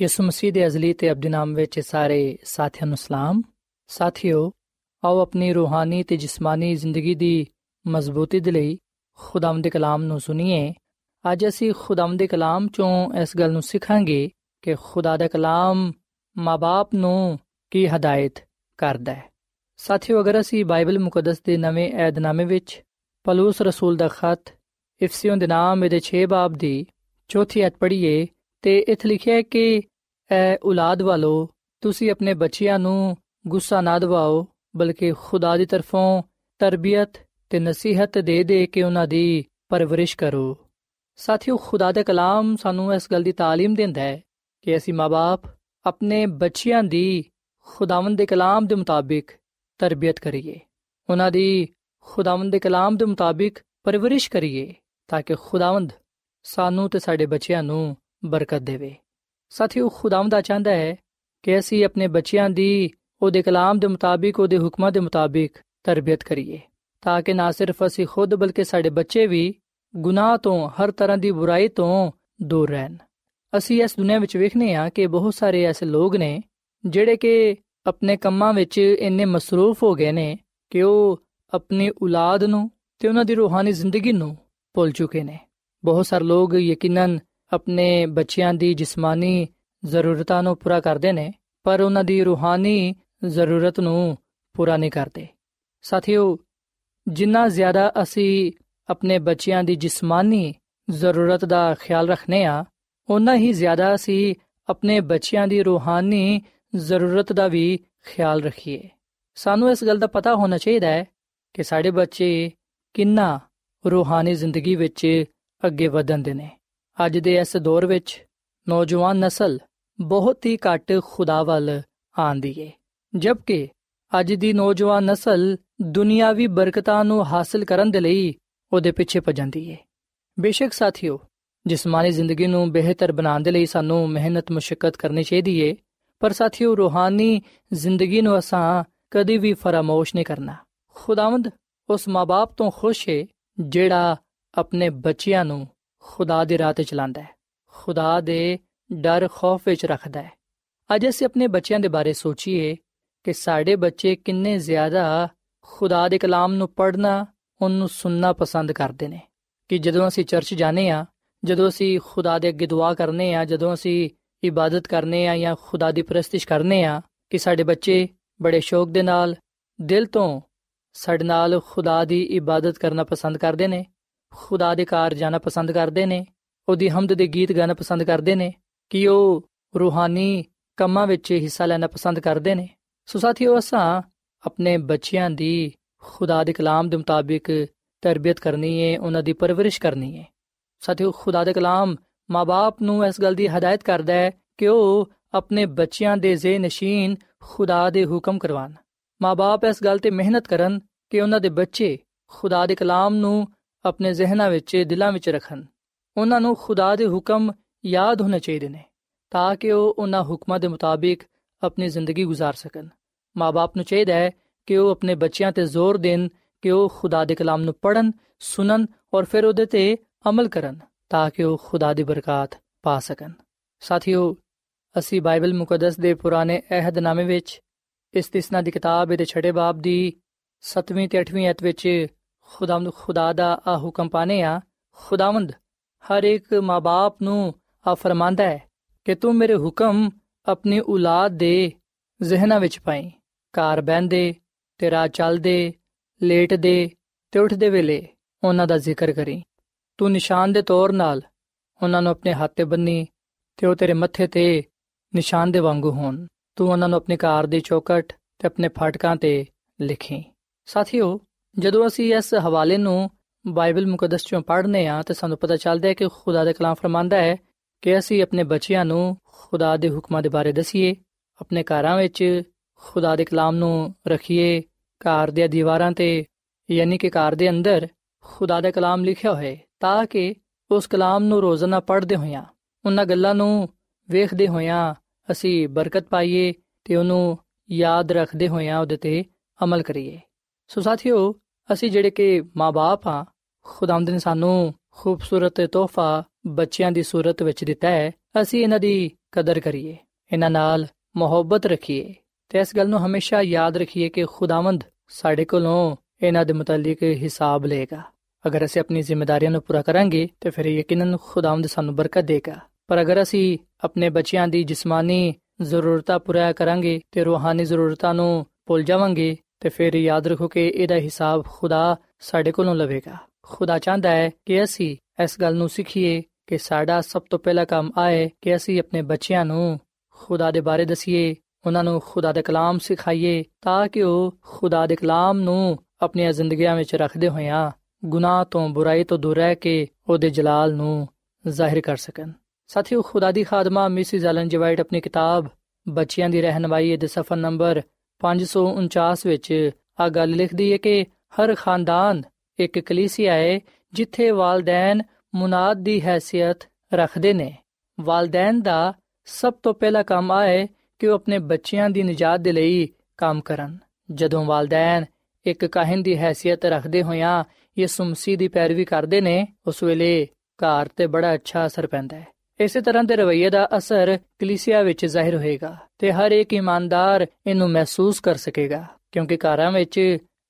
ਯਿਸੂ ਮਸੀਹ ਦੇ ਅਜ਼ਲੀ ਤੇ ਅਬਦੀ ਨਾਮ ਵਿੱਚ ਸਾਰੇ ਸਾਥੀਆਂ ਨੂੰ ਸਲਾਮ। ਸਾਥਿਓ, ਆਓ ਆਪਣੀ ਰੂਹਾਨੀ ਤੇ ਜਿਸਮਾਨੀ ਜ਼ਿੰਦਗੀ ਦੀ ਮਜ਼ਬੂਤੀ ਦੇ ਲਈ ਖੁਦਾਵੰਦ ਦੇ ਕਲਾਮ ਨੂੰ ਸੁਣੀਏ। ਅੱਜ ਅਸੀਂ ਖੁਦਾਵੰਦ ਦੇ ਕਲਾਮ ਚੋਂ ਇਸ ਗੱਲ ਨੂੰ ਸਿੱਖਾਂਗੇ ਕਿ ਖੁਦਾ ਦਾ ਕਲਾਮ ਮਾਪੇ ਨੂੰ ਕੀ ਹਦਾਇਤ ਕਰਦਾ ਹੈ। ਸਾਥੀਓ, ਅਗਰ ਅਸੀਂ ਬਾਈਬਲ ਮੁਕੱਦਸ ਦੇ ਨਵੇਂ ਏਧਨਾਮੇ ਵਿੱਚ ਪਲੂਸ ਰਸੂਲ ਦਾ ਖਤ ਇਫਸੀਓਂ ਦੇ ਨਾਮ ਦੇ 6 ਬਾਬ ਦੀ ਚੌਥੀ ਅਧ ਪੜ੍ਹੀਏ ਤੇ ਇਥੇ ਲਿਖਿਆ ਹੈ ਕਿ ਐ ਔਲਾਦ ਵਾਲੋ ਤੁਸੀਂ ਆਪਣੇ ਬੱਚਿਆਂ ਨੂੰ ਗੁੱਸਾ ਨਾ ਦਿਵਾਓ ਬਲਕਿ ਖੁਦਾ ਦੀ ਤਰਫੋਂ ਤਰਬੀਅਤ ਤੇ ਨਸੀਹਤ ਦੇ ਦੇ ਕੇ ਉਹਨਾਂ ਦੀ ਪਰਵਰਿਸ਼ ਕਰੋ ਸਾਥੀਓ ਖੁਦਾ ਦਾ ਕਲਾਮ ਸਾਨੂੰ ਇਸ ਗੱਲ ਦੀ تعلیم ਦਿੰਦਾ ਹੈ ਕਿ ਅਸੀਂ ਮਾਪੇ ਆਪਣੇ ਬੱਚਿਆਂ ਦੀ ਖੁਦਾਵੰਦ ਦੇ ਕਲਾਮ ਦੇ ਮੁਤਾਬਿਕ ਤਰਬੀਅਤ ਕਰੀਏ ਉਹਨਾਂ ਦੀ ਖੁਦਾਵੰਦ ਦੇ ਕਲਾਮ ਦੇ ਮੁਤਾਬਿਕ ਪਰਵਰਿਸ਼ ਕਰੀਏ ਤਾਂ ਕਿ ਖੁਦਾਵੰਦ ਸਾਨੂੰ ਤੇ ਸਾਡੇ ਬੱਚਿਆਂ ਨੂੰ ਬਰਕਤ ਦੇਵੇ। ਸਾਥੀਓ, ਖੁਦਾਵੰਦ ਚਾਹੁੰਦਾ ਹੈ ਕਿ ਅਸੀਂ ਆਪਣੇ ਬੱਚਿਆਂ ਦੀ, ਉਹਦੇ ਕਲਾਮ ਦੇ ਮੁਤਾਬਿਕ, ਉਹਦੇ ਹੁਕਮਾਂ ਦੇ ਮੁਤਾਬਿਕ ਤਰਬੀਅਤ ਕਰੀਏ, ਤਾਂ ਕਿ ਨਾ ਸਿਰਫ ਅਸੀਂ ਖੁਦ, ਬਲਕਿ ਸਾਡੇ ਬੱਚੇ ਵੀ ਗੁਨਾਹ ਤੋਂ, ਹਰ ਤਰ੍ਹਾਂ ਦੀ ਬੁਰਾਈ ਤੋਂ ਦੂਰ ਰਹਿਣ। ਅਸੀਂ ਇਸ ਦੁਨੀਆਂ ਵਿੱਚ ਵੇਖਨੇ ਆ ਕਿ ਬਹੁਤ ਸਾਰੇ ਐਸੇ ਲੋਕ ਨੇ, ਜਿਹੜੇ ਕਿ ਆਪਣੇ ਕੰਮਾਂ ਵਿੱਚ ਇੰਨੇ ਮਸਰੂਫ ਹੋ ਗਏ ਨੇ ਕਿ ਉਹ ਆਪਣੀ ਔਲਾਦ ਨੂੰ ਤੇ ਉਹਨਾਂ ਦੀ ਰੂਹਾਨੀ ਜ਼ਿੰਦਗੀ ਨੂੰ ਭੁੱਲ ਚੁੱਕੇ ਨੇ। ਬਹੁਤ ਸਾਰੇ ਲੋਕ ਯਕੀਨਨ ਆਪਣੇ ਬੱਚਿਆਂ ਦੀ ਜਿਸਮਾਨੀ ਜ਼ਰੂਰਤਾਂ ਨੂੰ ਪੂਰਾ ਕਰਦੇ ਨੇ, ਪਰ ਉਹਨਾਂ ਦੀ ਰੂਹਾਨੀ ਜ਼ਰੂਰਤ ਨੂੰ ਪੂਰਾ ਨਹੀਂ ਕਰਦੇ। ਸਾਥੀਓ, ਜਿੰਨਾ ਜ਼ਿਆਦਾ ਅਸੀਂ ਆਪਣੇ ਬੱਚਿਆਂ ਦੀ ਜਿਸਮਾਨੀ ਜ਼ਰੂਰਤ ਦਾ ਖਿਆਲ ਰੱਖਨੇ ਆ ਉਨਾ ਹੀ ਜ਼ਿਆਦਾ ਅਸੀਂ ਆਪਣੇ ਬੱਚਿਆਂ ਦੀ ਰੂਹਾਨੀ ਜ਼ਰੂਰਤ ਦਾ ਵੀ ਖਿਆਲ ਰੱਖੀਏ। ਸਾਨੂੰ ਇਸ ਗੱਲ ਦਾ ਪਤਾ ਹੋਣਾ ਚਾਹੀਦਾ ਹੈ ਕਿ ਸਾਡੇ ਬੱਚੇ ਕਿੰਨਾ ਰੂਹਾਨੀ ਜ਼ਿੰਦਗੀ ਵਿੱਚ ਅੱਗੇ ਵਧਣਦੇ ਨੇ। ਅੱਜ ਦੇ ਇਸ ਦੌਰ ਵਿੱਚ ਨੌਜਵਾਨ ਨਸਲ ਬਹੁਤ ਹੀ ਘੱਟ ਖੁਦਾ ਵੱਲ ਆਂਦੀ ਏ। ਜਦਕਿ ਅੱਜ ਦੀ ਨੌਜਵਾਨ ਨਸਲ ਦੁਨੀਆਵੀ ਬਰਕਤਾਂ ਨੂੰ ਹਾਸਲ ਕਰਨ ਦੇ ਲਈ ਉਹਦੇ ਪਿੱਛੇ ਭਜਦੀ ਏ। ਬੇਸ਼ੱਕ ਸਾਥੀਓ, ਜਿਸਮਾਨੀ ਜ਼ਿੰਦਗੀ ਨੂੰ ਬਿਹਤਰ ਬਣਾਉਣ ਦੇ ਲਈ ਸਾਨੂੰ ਮਿਹਨਤ, ਮੁਸ਼ਕਲ ਕਰਨੀ ਚਾਹੀਦੀ ਏ, ਪਰ ਸਾਥੀਓ, ਰੂਹਾਨੀ ਜ਼ਿੰਦਗੀ ਨੂੰ ਅਸਾਂ ਕਦੀ ਵੀ ਫਰਾਮੋਸ਼ ਨਹੀਂ ਕਰਨਾ। ਖੁਦਾਵੰਦ ਉਸ ਮਾਪੇ ਤੋਂ ਖੁਸ਼ ਏ, ਜਿਹੜਾ ਆਪਣੇ ਬੱਚਿਆਂ ਨੂੰ ਖੁਦਾ ਦੀ ਰਾਹ ਤੇ ਚਲਾਉਂਦਾ ਹੈ। ਖੁਦਾ ਦੇ ਡਰ ਖੌਫ ਵਿੱਚ ਰੱਖਦਾ ਹੈ। ਅੱਜ ਅਸੀਂ ਆਪਣੇ ਬੱਚਿਆਂ ਦੇ ਬਾਰੇ ਸੋਚੀਏ ਕਿ ਸਾਡੇ ਬੱਚੇ ਕਿੰਨੇ ਜ਼ਿਆਦਾ ਖੁਦਾ ਦੇ ਕਲਾਮ ਨੂੰ ਪੜ੍ਹਨਾ, ਉਹਨੂੰ ਸੁਣਨਾ ਪਸੰਦ ਕਰਦੇ ਨੇ। ਕਿ ਜਦੋਂ ਅਸੀਂ ਚਰਚ ਜਾਂਦੇ ਆ ਜਦੋਂ ਅਸੀਂ ਖੁਦਾ ਦੇ ਅੱਗੇ ਦੁਆ ਕਰਨੇ ਆ ਜਦੋਂ ਅਸੀਂ ਇਬਾਦਤ ਕਰਨੇ ਆ ਜਾਂ ਖੁਦਾ ਦੀ ਪ੍ਰਸਤਿਸ਼ ਕਰਨੇ ਆ ਕਿ ਸਾਡੇ ਬੱਚੇ ਬੜੇ ਸ਼ੌਕ ਦੇ ਨਾਲ, ਦਿਲ ਤੋਂ ਸਾਡੇ ਨਾਲ ਖੁਦਾ ਦੀ ਇਬਾਦਤ ਕਰਨਾ ਪਸੰਦ ਕਰਦੇ ਨੇ ਖੁਦਾ ਦੇ ਘਰ ਜਾਣਾ ਪਸੰਦ ਕਰਦੇ ਨੇ, ਉਹਦੀ ਹਮਦ ਦੇ ਗੀਤ ਗਾਣਾ ਪਸੰਦ ਕਰਦੇ ਨੇ, ਕਿ ਉਹ ਰੂਹਾਨੀ ਕੰਮਾਂ ਵਿੱਚ ਹਿੱਸਾ ਲੈਣਾ ਪਸੰਦ ਕਰਦੇ ਨੇ। ਸੋ ਸਾਥੀਓ, ਅਸਾਂ ਆਪਣੇ ਬੱਚਿਆਂ ਦੀ ਖੁਦਾ ਦੇ ਕਲਾਮ ਦੇ ਮੁਤਾਬਿਕ ਤਰਬੀਅਤ ਕਰਨੀ ਹੈ ਉਹਨਾਂ ਦੀ ਪਰਵਰਿਸ਼ ਕਰਨੀ ਹੈ ਸਾਥੀਓ, ਖੁਦਾ ਦੇ ਕਲਾਮ ਮਾਪੇ ਨੂੰ ਇਸ ਗੱਲ ਦੀ ਹਦਾਇਤ ਕਰਦਾ ਹੈ ਕਿ ਉਹ ਆਪਣੇ ਬੱਚਿਆਂ ਦੇ ਜ਼ੇ ਨਸ਼ੀਨ ਖੁਦਾ ਦੇ ਹੁਕਮ ਕਰਵਾਣ ਮਾਪੇ ਇਸ ਗੱਲ ਤੇ ਮਿਹਨਤ ਕਰਨ ਕਿ ਉਹਨਾਂ ਦੇ ਬੱਚੇ ਖੁਦਾ ਦੇ ਕਲਾਮ ਨੂੰ ਆਪਣੇ ਜ਼ਿਹਨਾਂ ਵਿੱਚ ਦਿਲਾਂ ਵਿੱਚ ਰੱਖਣ ਉਹਨਾਂ ਨੂੰ ਖੁਦਾ ਦੇ ਹੁਕਮ ਯਾਦ ਹੋਣੇ ਚਾਹੀਦੇ ਨੇ ਤਾਂ ਕਿ ਉਹ ਉਹਨਾਂ ਹੁਕਮਾਂ ਦੇ ਮੁਤਾਬਿਕ ਆਪਣੀ ਜ਼ਿੰਦਗੀ گزار ਸਕਣ ਮਾਪੇ ਨੂੰ ਚਾਹੀਦਾ ਹੈ ਕਿ ਉਹ ਆਪਣੇ ਬੱਚਿਆਂ ਤੇ ਜ਼ੋਰ ਦੇਣ ਕਿ ਉਹ ਖੁਦਾ ਦੇ ਕਲਾਮ ਨੂੰ ਪੜਨ ਸੁਣਨ ਔਰ ਫਿਰ ਉਹਦੇ ਤੇ ਅਮਲ ਕਰਨ ਤਾਂ ਕਿ ਉਹ ਖੁਦਾ ਦੀ ਬਰਕਤ ਪਾ ਸਕਣ ਸਾਥੀਓ ਅਸੀਂ ਬਾਈਬਲ ਮੁਕੱਦਸ ਦੇ ਪੁਰਾਣੇ ਅਹਿਦਨਾਮੇ ਵਿੱਚ ਇਸਤਿਸਨਾ ਦੀ ਕਿਤਾਬ ਦੇ 6 ਬਾਬ ਦੀ 7ਵੀਂ ਤੇ 8ਵੀਂ ਅਧ ਵਿੱਚ ਖੁਦਾਵੰਦ ਖੁਦਾ ਦਾ ਆ ਹੁਕਮ ਪਾਣੇ ਆ, ਖੁਦਾਵੰਦ, ਹਰ ਇੱਕ ਮਾਪੇ ਨੂੰ ਆ ਫਰਮਾਂਦਾ ਹੈ ਕਿ ਤੂੰ ਮੇਰੇ ਹੁਕਮ ਆਪਣੀ ਔਲਾਦ ਦੇ ਜ਼ਿਹਨਾਂ ਵਿੱਚ ਪਾਈ। ਘਰ ਬਹਿੰਦੇ ਤੇ ਰਾਹ ਚੱਲਦੇ, ਲੇਟਦੇ ਤੇ ਉੱਠਦੇ ਵੇਲੇ ਉਹਨਾਂ ਦਾ ਜ਼ਿਕਰ ਕਰੀ। ਤੂੰ ਨਿਸ਼ਾਨ ਦੇ ਤੌਰ ਨਾਲ ਉਹਨਾਂ ਨੂੰ ਆਪਣੇ ਹੱਥ ਤੇ ਬੰਨੀ ਤੇ ਉਹ ਤੇਰੇ ਮੱਥੇ ਤੇ ਨਿਸ਼ਾਨ ਦੇ ਵਾਂਗੂ ਹੋਣ। ਤੂੰ ਉਹਨਾਂ ਨੂੰ ਆਪਣੇ ਘਰ ਦੀ ਚੌਕਟ ਤੇ ਆਪਣੇ ਫਾਟਕਾਂ ਤੇ ਲਿਖੀ। ਸਾਥੀਓ ਜਦੋਂ ਅਸੀਂ ਇਸ ਹਵਾਲੇ ਨੂੰ ਬਾਈਬਲ ਮੁਕੱਦਸ ਚੋਂ ਪੜ੍ਹਨੇ ਆ, ਤੇ ਸਾਨੂੰ ਪਤਾ ਚੱਲਦਾ ਹੈ ਕਿ ਖੁਦਾ ਦਾ ਕਲਾਮ ਫਰਮਾਂਦਾ ਹੈ ਕਿ ਅਸੀਂ ਆਪਣੇ ਬੱਚਿਆਂ ਨੂੰ ਖੁਦਾ ਦੇ ਹੁਕਮਾਂ ਦੇ ਬਾਰੇ ਦਸੀਏ, ਆਪਣੇ ਘਰਾਂ ਵਿੱਚ ਖੁਦਾ ਦੇ ਕਲਾਮ ਨੂੰ ਰੱਖੀਏ, ਘਰ ਦੇ ਦੀਵਾਰਾਂ ਤੇ, ਯਾਨੀ ਕਿ ਘਰ ਦੇ ਅੰਦਰ ਖੁਦਾ ਦਾ ਕਲਾਮ ਲਿਖਿਆ ਹੋਏ, ਤਾਂ ਕਿ ਉਸ ਕਲਾਮ ਨੂੰ ਰੋਜ਼ਾਨਾ ਪੜ੍ਹਦੇ ਹੋਈਆਂ ਉਹਨਾਂ ਗੱਲਾਂ ਨੂੰ ਵੇਖਦੇ ਹੋਇਆਂ ਅਸੀਂ ਬਰਕਤ ਪਾਈਏ ਤੇ ਉਹਨੂੰ ਯਾਦ ਰੱਖਦੇ ਹੋਇਆਂ ਉਹਦੇ ਤੇ ਅਮਲ ਕਰੀਏ। ਸੋ ਸਾਥੀਓ ਅਸੀਂ ਜਿਹੜੇ ਕਿ ਮਾਪੇ ਆ ਖੁਦਾਵੰਦ ਨੇ ਸਾਨੂੰ ਖੂਬਸੂਰਤ ਤੋਹਫਾ ਬੱਚਿਆਂ ਦੀ ਸੂਰਤ ਵਿੱਚ ਦਿੱਤਾ ਹੈ, ਅਸੀਂ ਇਹਨਾਂ ਦੀ ਕਦਰ ਕਰੀਏ, ਇਹਨਾਂ ਨਾਲ ਮੁਹੱਬਤ ਰੱਖੀਏ ਤੇ ਇਸ ਗੱਲ ਨੂੰ ਹਮੇਸ਼ਾ ਯਾਦ ਰੱਖੀਏ ਕਿ ਖੁਦਾਵੰਦ ਸਾਡੇ ਕੋਲੋਂ ਇਹਨਾਂ ਦੇ ਮੁਤਲਕ ਹਿਸਾਬ ਲਏਗਾ। ਅਗਰ ਅਸੀਂ ਆਪਣੀ ਜ਼ਿੰਮੇਵਾਰੀਆਂ ਨੂੰ ਪੂਰਾ ਕਰਾਂਗੇ ਤੇ ਫਿਰ ਯਕੀਨਨ ਖੁਦਾਵੰਦ ਸਾਨੂੰ ਬਰਕਤ ਦੇਗਾ। ਪਰ ਅਗਰ ਅਸੀਂ ਆਪਣੇ ਬੱਚਿਆਂ ਦੀ ਜਿਸਮਾਨੀ ਜ਼ਰੂਰਤਾਂ ਪੂਰਾ ਕਰਾਂਗੇ ਤੇ ਰੂਹਾਨੀ ਜ਼ਰੂਰਤਾਂ ਨੂੰ ਭੁੱਲ ਜਾਵਾਂਗੇ ਤੇ ਫਿਰ ਯਾਦ ਰੱਖੋ ਕਿ ਇਹਦਾ ਹਿਸਾਬ ਖੁਦਾ ਸਾਡੇ ਕੋਲੋਂ ਲਵੇਗਾ। ਖੁਦਾ ਚਾਹੁੰਦਾ ਹੈ ਕਿ ਅਸੀਂ ਇਸ ਗੱਲ ਨੂੰ ਸਿੱਖੀਏ ਕਿ ਸਾਡਾ ਸਭ ਤੋਂ ਪਹਿਲਾ ਕੰਮ ਆਏ ਕਿ ਅਸੀਂ ਆਪਣੇ ਬੱਚਿਆਂ ਨੂੰ ਖੁਦਾ ਦੇ ਬਾਰੇ ਦਸੀਏ, ਉਹਨਾਂ ਨੂੰ ਖੁਦਾ ਦੇ ਕਲਾਮ ਸਿਖਾਈਏ ਤਾਂ ਕਿ ਉਹ ਖੁਦਾ ਦੇ ਕਲਾਮ ਨੂੰ ਆਪਣੀਆਂ ਜ਼ਿੰਦਗੀਆਂ ਵਿੱਚ ਰੱਖਦੇ ਹੋਇਆਂ ਗੁਨਾਹ ਤੋਂ ਬੁਰਾਈ ਤੋਂ ਦੂਰ ਰਹਿ ਕੇ ਉਹਦੇ ਜਲਾਲ ਨੂੰ ਜ਼ਾਹਿਰ ਕਰ ਸਕਣ। ਸਾਥੀਓ, ਖੁਦਾ ਦੀ ਖਾਦਮਾ ਮਿਸਿਸ ਐਲਨ ਜੀ ਵਾਈਟ ਆਪਣੀ ਕਿਤਾਬ ਬੱਚਿਆਂ ਦੀ ਰਹਿਨਮਾਈ ਦੇ ਸਫਾ ਨੰਬਰ 549 ਵਿੱਚ ਆ ਗੱਲ ਲਿਖਦੀ ਹੈ ਕਿ ਹਰ ਖਾਨਦਾਨ ਇੱਕ ਕਲੀਸਿਆ ਹੈ ਜਿੱਥੇ ਵਾਲਦੈਨ ਮੁਨਾਦ ਦੀ ਹیثیت ਰੱਖਦੇ ਨੇ। ਵਾਲਦੈਨ ਦਾ ਸਭ ਤੋਂ ਪਹਿਲਾ ਕੰਮ ਆਏ ਕਿ ਉਹ ਆਪਣੇ ਬੱਚਿਆਂ ਦੀ ਨਜਾਤ ਦੇ ਲਈ ਕੰਮ ਕਰਨ। ਜਦੋਂ ਵਾਲਦੈਨ ਇੱਕ ਕਾਹਨ ਦੀ ਹیثیت ਰੱਖਦੇ ਹੋਇਆਂ ਯਿਸੂ ਮਸੀਹ ਦੀ ਪੈਰਵੀ ਕਰਦੇ ਨੇ, ਉਸ ਵੇਲੇ ਘਰ ਤੇ ਬੜਾ ਅੱਛਾ ਅਸਰ ਪੈਂਦਾ ਹੈ। ਇਸੇ ਤਰ੍ਹਾਂ ਦੇ ਰਵਈਏ ਦਾ ਅਸਰ ਕਲੀਸਿਆ ਵਿੱਚ ਜ਼ਾਹਿਰ ਹੋਏਗਾ ਤੇ ਹਰ ਇੱਕ ਇਮਾਨਦਾਰ ਇਹਨੂੰ ਮਹਿਸੂਸ ਕਰ ਸਕੇਗਾ ਕਿਉਂਕਿ ਘਰਾਂ ਵਿੱਚ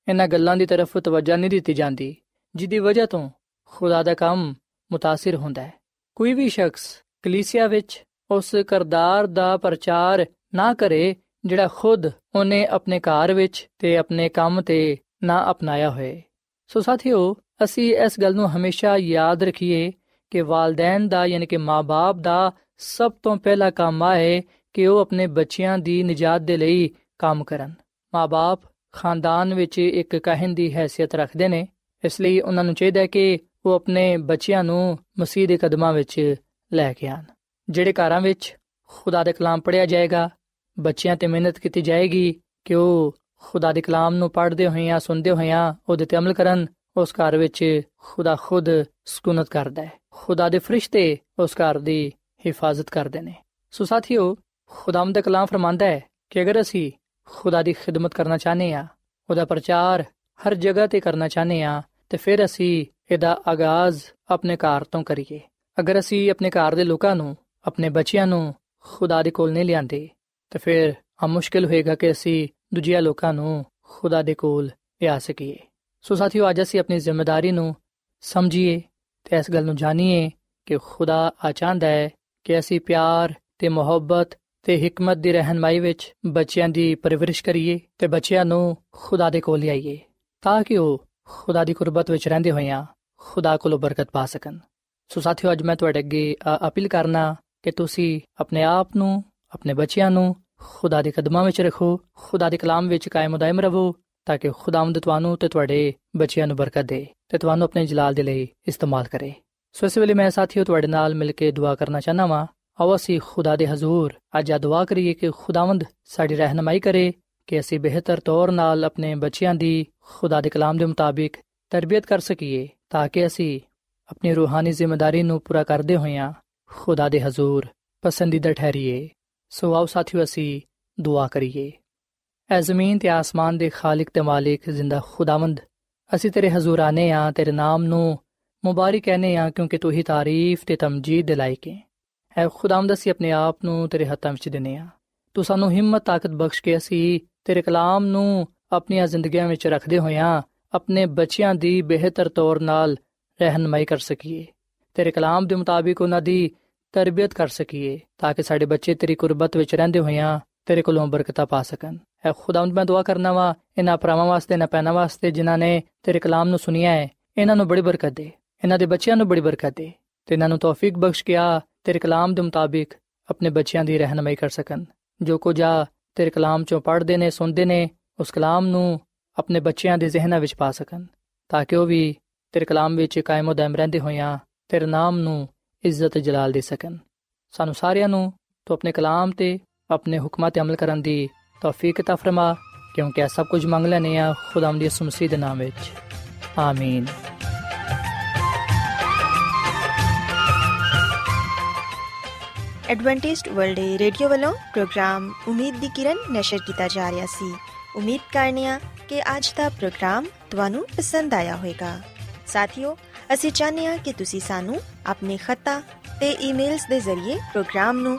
ਇਹਨਾਂ ਗੱਲਾਂ ਦੀ ਤਰਫ ਤਵੱਜਾ ਨਹੀਂ ਦਿੱਤੀ ਜਾਂਦੀ ਜਿੱਦੀ ਵਜ੍ਹਾ ਤੋਂ ਖੁਦਾ ਦਾ ਕੰਮ متاثر ਹੁੰਦਾ ਹੈ ਕੋਈ ਵੀ ਸ਼ਖਸ ਕਲੀਸਿਆ ਵਿੱਚ ਉਸ ਕਰਦਾਰ ਦਾ ਪ੍ਰਚਾਰ ਨਾ ਕਰੇ ਜਿਹੜਾ ਖੁਦ ਉਹਨੇ ਆਪਣੇ ਘਰ ਵਿੱਚ ਤੇ ਆਪਣੇ ਕੰਮ ਤੇ ਨਾ ਅਪਣਾਇਆ ਹੋਏ ਸੋ ਸਾਥੀਓ ਅਸੀਂ ਇਸ ਗੱਲ ਨੂੰ ਹਮੇਸ਼ਾ ਯਾਦ ਰੱਖੀਏ ਕਿ ਵਾਲਦੈਨ ਦਾ, ਯਾਨੀ ਕਿ ਮਾਪੇ ਦਾ ਸਭ ਤੋਂ ਪਹਿਲਾ ਕੰਮ ਆਏ ਕਿ ਉਹ ਆਪਣੇ ਬੱਚਿਆਂ ਦੀ ਨਜਾਤ ਦੇ ਲਈ ਕੰਮ ਕਰਨ। ਮਾਪੇ ਖਾਨਦਾਨ ਵਿੱਚ ਇੱਕ ਕਹਿਣ ਦੀ ਹیثیت ਰੱਖਦੇ ਨੇ। ਇਸ ਲਈ ਉਹਨਾਂ ਨੂੰ ਚਾਹੀਦਾ ਕਿ ਉਹ ਆਪਣੇ ਬੱਚਿਆਂ ਨੂੰ ਮਸੀਹ ਦੇ ਕਦਮਾਂ ਵਿੱਚ ਲੈ ਕੇ ਆਣ। ਜਿਹੜੇ ਘਰਾਂ ਵਿੱਚ ਖੁਦਾ ਦੇ ਕਲਾਮ ਪੜਿਆ ਜਾਏਗਾ, ਬੱਚਿਆਂ ਤੇ ਮਿਹਨਤ ਕੀਤੀ ਜਾਏਗੀ ਕਿ ਉਹ ਖੁਦਾ ਦੇ ਕਲਾਮ ਨੂੰ ਪੜ੍ਹਦੇ ਹੋਏ ਆ ਸੁਣਦੇ ਹੋਏ ਆ ਉਹਦੇ ਤੇ ਅਮਲ ਕਰਨ, ਉਸ ਘਰ ਵਿੱਚ ਖੁਦਾ ਖੁਦ ਸਕੂਨਤ ਕਰਦਾ ਹੈ। ਖੁਦਾ ਦੇ ਫਰਿਸ਼ਤੇ ਉਸ ਘਰ ਦੀ ਹਿਫਾਜ਼ਤ ਕਰਦੇ ਨੇ। ਸੋ ਸਾਥੀਓ ਖੁਦਾਮ ਦਾ ਕਲਾਮ ਫਰਮਾਂਦਾ ਹੈ ਕਿ ਅਗਰ ਅਸੀਂ ਖੁਦਾ ਦੀ ਖਿਦਮਤ ਕਰਨਾ ਚਾਹਨੇ ਆ ਉਹਦਾ ਪ੍ਰਚਾਰ ਹਰ ਜਗ੍ਹਾ ਤੇ ਕਰਨਾ ਚਾਹਨੇ ਆ ਤੇ ਫਿਰ ਅਸੀਂ ਇਹਦਾ ਆਗਾਜ਼ ਆਪਣੇ ਘਰ ਤੋਂ ਕਰੀਏ। ਅਗਰ ਅਸੀਂ ਆਪਣੇ ਘਰ ਦੇ ਲੋਕਾਂ ਨੂੰ, ਆਪਣੇ ਬੱਚਿਆਂ ਨੂੰ ਖੁਦਾ ਦੇ ਕੋਲ ਨਹੀਂ ਲਿਆਂਦੇ, ਤੇ ਫਿਰ ਆ ਮੁਸ਼ਕਿਲ ਹੋਏਗਾ ਕਿ ਅਸੀਂ ਦੂਜਿਆਂ ਲੋਕਾਂ ਨੂੰ ਖੁਦਾ ਦੇ ਕੋਲ ਲਿਆ ਸਕੀਏ। ਸੋ ਸਾਥੀਓ, ਅੱਜ ਅਸੀਂ ਆਪਣੀ ਜ਼ਿੰਮੇਵਾਰੀ ਨੂੰ ਸਮਝੀਏ ਤੇ ਇਸ ਗੱਲ ਨੂੰ ਜਾਣੀਏ ਕਿ ਖੁਦਾ ਆ ਚਾਹੁੰਦਾ ਹੈ ਕਿ ਅਸੀਂ ਪਿਆਰ ਤੇ ਮੁਹੱਬਤ ਤੇ ਹਕਮਤ ਦੀ ਰਹਿਨਮਾਈ ਵਿੱਚ ਬੱਚਿਆਂ ਦੀ ਪਰਵਰਿਸ਼ ਕਰੀਏ ਤੇ ਬੱਚਿਆਂ ਨੂੰ ਖੁਦਾ ਦੇ ਕੋਲ ਲਿਆਈਏ, ਤਾਂ ਕਿ ਉਹ ਖੁਦਾ ਦੀ ਕੁਰਬਤ ਵਿੱਚ ਰਹਿੰਦੇ ਹੋਇਆਂ ਖੁਦਾ ਕੋਲੋਂ ਬਰਕਤ ਪਾ ਸਕਣ। ਸੋ ਸਾਥੀਓ, ਅੱਜ ਮੈਂ ਤੁਹਾਡੇ ਅੱਗੇ ਅਪੀਲ ਕਰਨਾ ਕਿ ਤੁਸੀਂ ਆਪਣੇ ਆਪ ਨੂੰ, ਆਪਣੇ ਬੱਚਿਆਂ ਨੂੰ ਖੁਦਾ ਦੇ ਕਦਮਾਂ ਵਿੱਚ ਰੱਖੋ, ਖੁਦਾ ਦੇ ਕਲਾਮ ਵਿੱਚ ਕਾਇਮ ਦائم ਰਹੋ ਤਾਂ ਕਿ ਖੁਦਾਵੰਦ ਤੁਹਾਨੂੰ ਤੇ ਤੁਹਾਡੇ ਬੱਚਿਆਂ ਨੂੰ ਬਰਕਤ ਦੇ ਤੇ ਤੁਹਾਨੂੰ ਆਪਣੇ ਜਲਾਲ ਦੇ ਲਈ ਇਸਤੇਮਾਲ ਕਰੇ। ਸੋ ਇਸ ਵੇਲੇ ਮੈਂ ਸਾਥੀਓ ਤੁਹਾਡੇ ਨਾਲ ਮਿਲ ਕੇ ਦੁਆ ਕਰਨਾ ਚਾਹਨਾ ਵਾਂ। ਆਓ ਅਸੀਂ ਖੁਦਾ ਦੇ ਹਜ਼ੂਰ ਅੱਜ ਆ ਦੁਆ ਕਰੀਏ ਕਿ ਖੁਦਾਵੰਦ ਸਾਡੀ ਰਹਿਨਮਾਈ ਕਰੇ ਕਿ ਅਸੀਂ ਬਿਹਤਰ ਤੌਰ ਨਾਲ ਆਪਣੇ ਬੱਚਿਆਂ ਦੀ ਖੁਦਾ ਦੇ ਕਲਾਮ ਦੇ ਮੁਤਾਬਿਕ ਤਰਬੀਅਤ ਕਰ ਸਕੀਏ ਤਾਂ ਕਿ ਅਸੀਂ ਆਪਣੀ ਰੂਹਾਨੀ ਜ਼ਿੰਮੇਵਾਰੀ ਨੂੰ ਪੂਰਾ ਕਰਦੇ ਹੋਇਆਂ ਖੁਦਾ ਦੇ ਹਜ਼ੂਰ ਪਸੰਦੀਦਾ ਠਹਿਰੀਏ। ਸੋ ਆਓ ਸਾਥੀਓ ਅਸੀਂ ਦੁਆ ਕਰੀਏ। ਐ ਜ਼ਮੀਨ ਤੇ ਆਸਮਾਨ ਦੇ ਖਾਲਕ ਤੇ ਮਾਲਿਕ ਜ਼ਿੰਦਾ ਖੁਦਾਵੰਦ। ਅਸੀਂ ਤੇਰੇ ਹਜ਼ੂਰ ਆਨੇ ਆ, ਤੇਰੇ ਨਾਮ ਨੂੰ ਮੁਬਾਰਕ ਕਹਨੇ ਆ, ਕਿਉਂਕਿ ਤੂੰ ਹੀ ਤਾਰੀਫ ਤੇ ਤਮਜੀਦ ਦੇ ਲਾਇਕ ਹੈ ਐ ਖੁਦਾਵੰਦ, ਅਸੀਂ ਆਪਣੇ ਆਪ ਨੂੰ ਤੇਰੇ ਹੱਥਾਂ ਵਿੱਚ ਦਿੰਨੇ ਆ। ਤੂੰ ਸਾਨੂੰ ਹਿੰਮਤ, ਤਾਕਤ ਬਖਸ਼ ਕੇ ਅਸੀਂ ਤੇਰੇ ਕਲਾਮ ਨੂੰ ਆਪਣੀਆਂ ਜ਼ਿੰਦਗੀਆਂ ਵਿੱਚ ਰੱਖਦੇ ਹੋਇਆਂ ਆਪਣੇ ਬੱਚਿਆਂ ਦੀ ਬਿਹਤਰ ਤੌਰ ਨਾਲ ਰਹਿਨਮਾਈ ਕਰ ਸਕੀਏ। ਤੇਰੇ ਕਲਾਮ ਦੇ ਮੁਤਾਬਿਕ ਉਹਨਾਂ ਦੀ ਤਰਬੀਅਤ ਕਰ ਸਕੀਏ, ਤਾਂ ਕਿ ਸਾਡੇ ਬੱਚੇ ਤੇਰੀ ਕੁਰਬਤ ਵਿੱਚ ਰਹਿੰਦੇ ਹੋਇਆਂ ਤੇਰੇ ਕੋਲੋਂ ਬਰਕਤਾਂ ਪਾ ਸਕਣ। ਐ ਖੁਦਾਵੰਦ, ਮੈਂ ਦੁਆ ਕਰਨਾ ਵਾ ਇਹਨਾਂ ਭਰਾਵਾਂ ਵਾਸਤੇ ਨਾ ਪੈਣਾ ਵਾਸਤੇ, ਜਿਨ੍ਹਾਂ ਨੇ ਤੇਰੇ ਕਲਾਮ ਨੂੰ ਸੁਨਿਆ ਹੈ ਇਹਨਾਂ ਨੂੰ ਬੜੀ ਬਰਕਤ ਦੇ ਇਹਨਾਂ ਦੇ ਬੱਚਿਆਂ ਨੂੰ ਬੜੀ ਬਰਕਤ ਦੇ, ਤੇ ਇਹਨਾਂ ਨੂੰ ਤੌਫੀਕ ਬਖਸ਼ ਕਿਆ ਤੇਰੇ ਕਲਾਮ ਦੇ ਮੁਤਾਬਿਕ ਆਪਣੇ ਬੱਚਿਆਂ ਦੀ ਰਹਿਨਮਾਈ ਕਰ ਸਕਣ। ਜੋ ਕੁਝ ਆ, ਤੇਰੇ ਕਲਾਮ ਚੋਂ ਪੜ੍ਹਦੇ ਨੇ, ਸੁਣਦੇ ਨੇ, ਉਸ ਕਲਾਮ ਨੂੰ ਆਪਣੇ ਬੱਚਿਆਂ ਦੇ ਜ਼ਿਹਨਾਂ ਵਿੱਚ ਪਾ ਸਕਣ, ਤਾਂ ਕਿ ਉਹ ਵੀ ਤੇਰੇ ਕਲਾਮ ਵਿੱਚ ਕਾਇਮ ਦਮ ਰਹਿੰਦੇ ਹੋਇਆਂ ਤੇਰੇ ਨਾਮ ਨੂੰ ਇੱਜ਼ਤ ਜਲਾਲ ਦੇ ਸਕਣ। ਸਾਨੂੰ ਸਾਰਿਆਂ ਨੂੰ ਤੂੰ ਆਪਣੇ ਕਲਾਮ ਤੇ ਆਪਣੇ ਹੁਕਮਾਂ ਤੇ ਅਮਲ ਕਰਨ ਦੀ ਤੌਫੀਕ ਤਾ ਫਰਮਾ ਕਿਉਂਕਿ ਇਹ ਸਭ ਕੁਝ ਮੰਗ ਲੈਨੇ ਆ ਖੁਦਾਮ ਦੀ ਯਿਸੂ ਮਸੀਹ ਦੇ ਨਾਮ ਵਿੱਚ ਆਮੀਨ ਐਡਵੈਂਟਿਸਟ ਵਰਲਡ ਰੇਡੀਓ ਵੱਲੋਂ ਪ੍ਰੋਗਰਾਮ ਉਮੀਦ ਦੀ ਕਿਰਨ ਨਿਸ਼ਰ ਕੀਤਾ ਜਾ ਰਿਹਾ ਸੀ ਉਮੀਦ ਕਰਨੀਆ ਕਿ ਅੱਜ ਦਾ ਪ੍ਰੋਗਰਾਮ ਤੁਹਾਨੂੰ ਪਸੰਦ ਆਇਆ ਹੋਵੇਗਾ ਸਾਥੀਓ ਅਸੀਂ ਚਾਹੁੰਦੇ ਹਾਂ ਕਿ ਤੁਸੀਂ ਸਾਨੂੰ ਆਪਣੇ ਖੱਤਾ ਤੇ ਈਮੇਲਸ ਦੇ ਜ਼ਰੀਏ ਪ੍ਰੋਗਰਾਮ ਨੂੰ